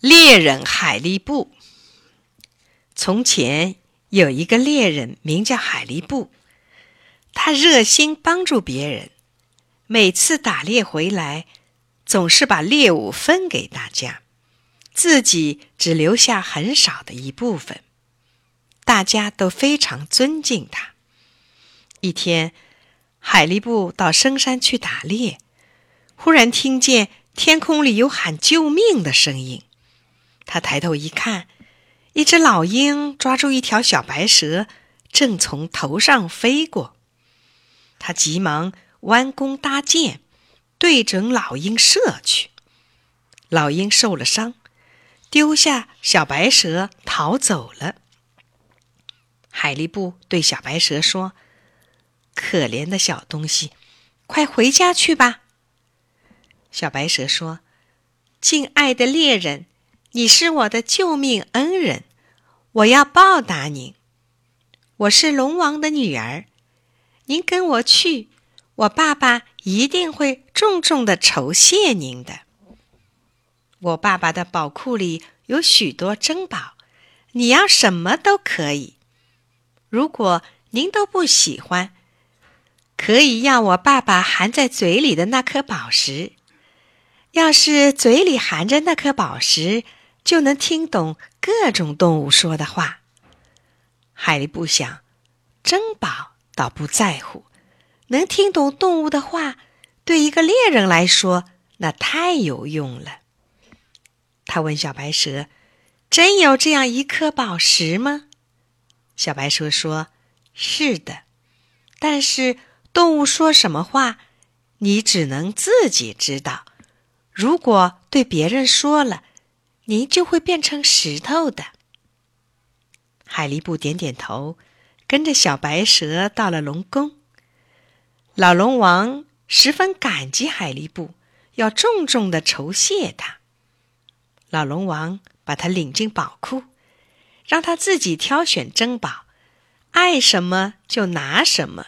猎人海利布。从前有一个猎人，名叫海利布，他热心帮助别人，每次打猎回来，总是把猎物分给大家，自己只留下很少的一部分。大家都非常尊敬他。一天，海利布到深山去打猎，忽然听见天空里有喊救命的声音。他抬头一看，一只老鹰抓住一条小白蛇，正从头上飞过。他急忙弯弓搭箭，对准老鹰射去。老鹰受了伤，丢下小白蛇逃走了。海力布对小白蛇说：“可怜的小东西，快回家去吧。”小白蛇说：“敬爱的猎人。”你是我的救命恩人，我要报答您。我是龙王的女儿，您跟我去，我爸爸一定会重重的酬谢您的。我爸爸的宝库里有许多珍宝，你要什么都可以。如果您都不喜欢，可以要我爸爸含在嘴里的那颗宝石。要是嘴里含着那颗宝石，就能听懂各种动物说的话。海利布想，珍宝倒不在乎，能听懂动物的话，对一个猎人来说那太有用了。他问小白蛇：“真有这样一颗宝石吗？”小白蛇说：“是的，但是动物说什么话，你只能自己知道。如果对别人说了。”您就会变成石头的。海力布点点头，跟着小白蛇到了龙宫。老龙王十分感激海力布，要重重的酬谢他。老龙王把他领进宝库，让他自己挑选珍宝，爱什么就拿什么。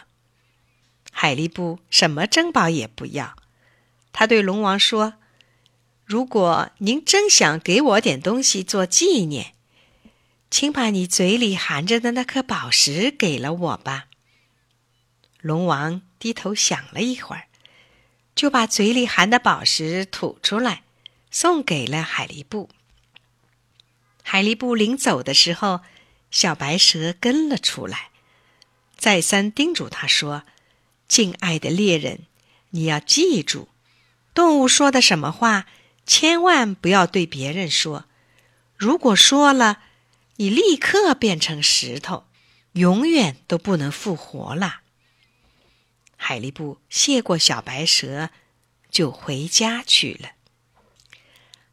海力布什么珍宝也不要，他对龙王说。如果您真想给我点东西做纪念，请把你嘴里含着的那颗宝石给了我吧。龙王低头想了一会儿，就把嘴里含的宝石吐出来，送给了海力布。海力布临走的时候，小白蛇跟了出来，再三叮嘱他说：“敬爱的猎人，你要记住，动物说的什么话。”千万不要对别人说，如果说了，你立刻变成石头，永远都不能复活了。海力布谢过小白蛇，就回家去了。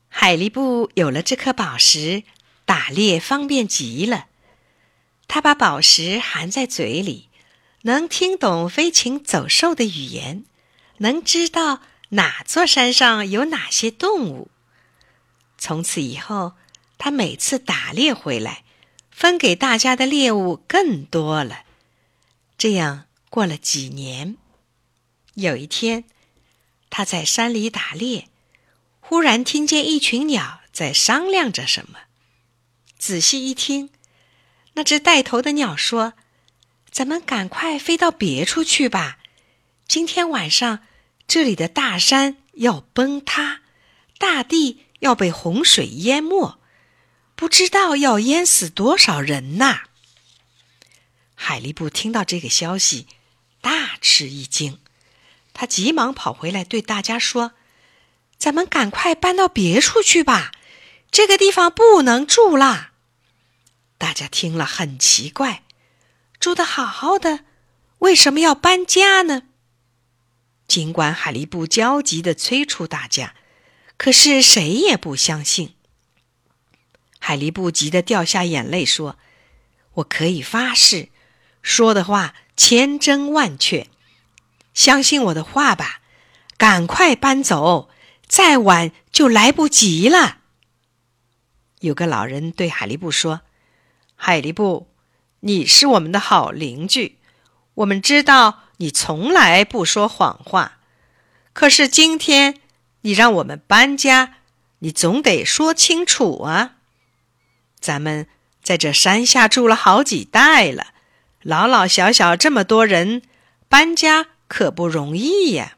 海力布有了这颗宝石，打猎方便极了。他把宝石含在嘴里，能听懂飞禽走兽的语言，能知道。哪座山上有哪些动物？从此以后，他每次打猎回来，分给大家的猎物更多了。这样过了几年，有一天，他在山里打猎，忽然听见一群鸟在商量着什么。仔细一听，那只带头的鸟说：“咱们赶快飞到别处去吧，今天晚上。”这里的大山要崩塌，大地要被洪水淹没，不知道要淹死多少人呐！海力布听到这个消息，大吃一惊，他急忙跑回来对大家说：“咱们赶快搬到别处去吧，这个地方不能住啦！”大家听了很奇怪，住的好好的，为什么要搬家呢？尽管海力布焦急的催促大家，可是谁也不相信。海力布急得掉下眼泪，说：“我可以发誓，说的话千真万确，相信我的话吧！赶快搬走，再晚就来不及了。”有个老人对海力布说：“海力布，你是我们的好邻居，我们知道。”你从来不说谎话，可是今天你让我们搬家，你总得说清楚啊！咱们在这山下住了好几代了，老老小小这么多人，搬家可不容易呀。”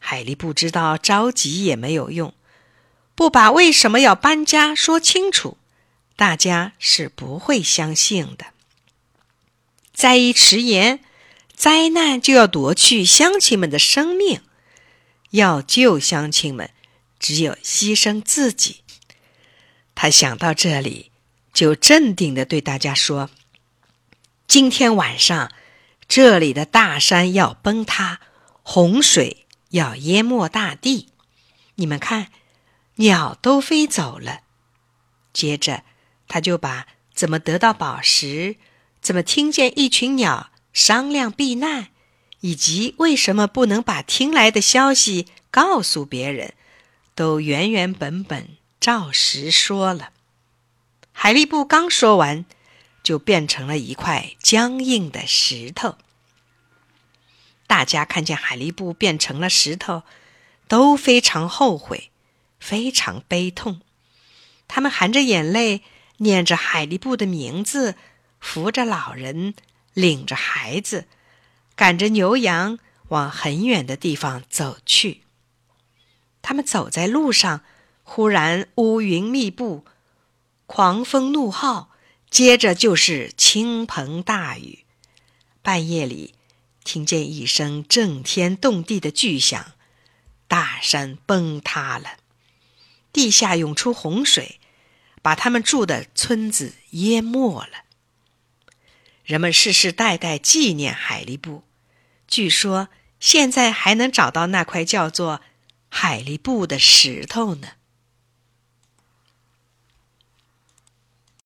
海狸不知道着急也没有用，不把为什么要搬家说清楚，大家是不会相信的。再一迟延，灾难就要夺去乡亲们的生命。要救乡亲们，只有牺牲自己。他想到这里，就镇定的对大家说：“今天晚上，这里的大山要崩塌，洪水。”要淹没大地，你们看，鸟都飞走了。接着，他就把怎么得到宝石，怎么听见一群鸟商量避难，以及为什么不能把听来的消息告诉别人，都原原本本照实说了。海力布刚说完，就变成了一块僵硬的石头。大家看见海力布变成了石头，都非常后悔，非常悲痛。他们含着眼泪，念着海力布的名字，扶着老人，领着孩子，赶着牛羊往很远的地方走去。他们走在路上，忽然乌云密布，狂风怒号，接着就是倾盆大雨。半夜里。听见一声震天动地的巨响，大山崩塌了，地下涌出洪水，把他们住的村子淹没了。人们世世代代纪念海力布，据说现在还能找到那块叫做海力布的石头呢。